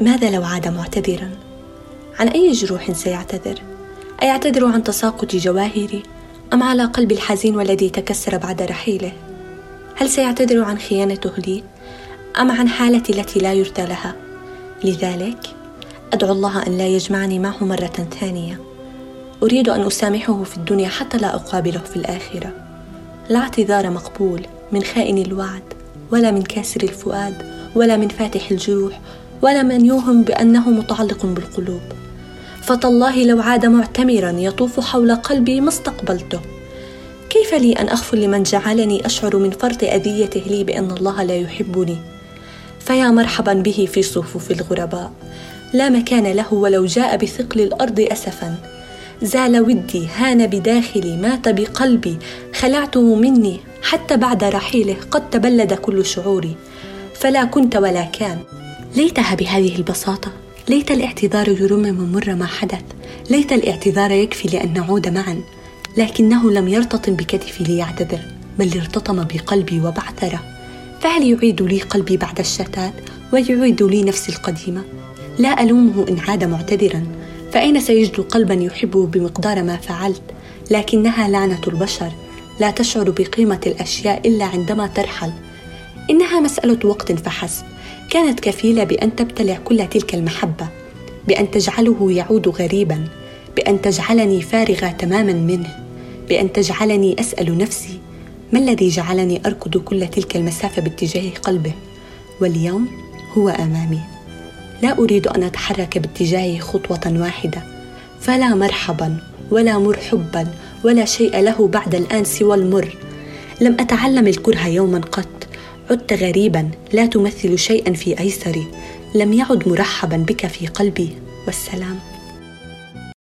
ماذا لو عاد معتذرا؟ عن أي جروح سيعتذر؟ أيعتذر عن تساقط جواهري؟ أم على قلبي الحزين والذي تكسر بعد رحيله؟ هل سيعتذر عن خيانته لي أم عن حالتي التي لا يرثى لها؟ لذلك أدعو الله أن لا يجمعني معه مرة ثانية. أريد أن أسامحه في الدنيا حتى لا أقابله في الآخرة. لا اعتذار مقبول من خائن الوعد ولا من كاسر الفؤاد ولا من فاتح الجروح ولا من يوهم بأنه متعلق بالقلوب. فتالله لو عاد معتمرا يطوف حول قلبي ما استقبلته. كيف لي أن اغفر لمن جعلني أشعر من فرط أذيته لي بأن الله لا يحبني؟ فيا مرحبا به في صفوف الغرباء. لا مكان له ولو جاء بثقل الأرض اسفا. زال ودي هان بداخلي مات بقلبي. خلعته مني حتى بعد رحيله قد تبلد كل شعوري. فلا كنت ولا كان. ليتها بهذه البساطة. ليت الاعتذار يرمم مر ما حدث. ليت الاعتذار يكفي لأن نعود معا. لكنه لم يرتطم بكتفي ليعتذر بل ارتطم بقلبي وبعثره. فهل يعيد لي قلبي بعد الشتات؟ ويعيد لي نفسي القديمة؟ لا ألومه إن عاد معتذرا. فأين سيجد قلبا يحبه بمقدار ما فعلت؟ لكنها لعنة البشر. لا تشعر بقيمة الأشياء إلا عندما ترحل. إنها مسألة وقت فحسب. كانت كفيلة بأن تبتلع كل تلك المحبة بأن تجعله يعود غريبا بأن تجعلني فارغة تماما منه بأن تجعلني أسأل نفسي ما الذي جعلني أركض كل تلك المسافة باتجاه قلبه؟ واليوم هو أمامي. لا أريد أن أتحرك باتجاهه خطوة واحدة فلا مرحبا ولا مرحبا ولا شيء له بعد الآن سوى المر. لم أتعلم الكره يوما قط. عدت غريبا لا تمثل شيئا في أيسري. لم يعد مرحبا بك في قلبي. والسلام.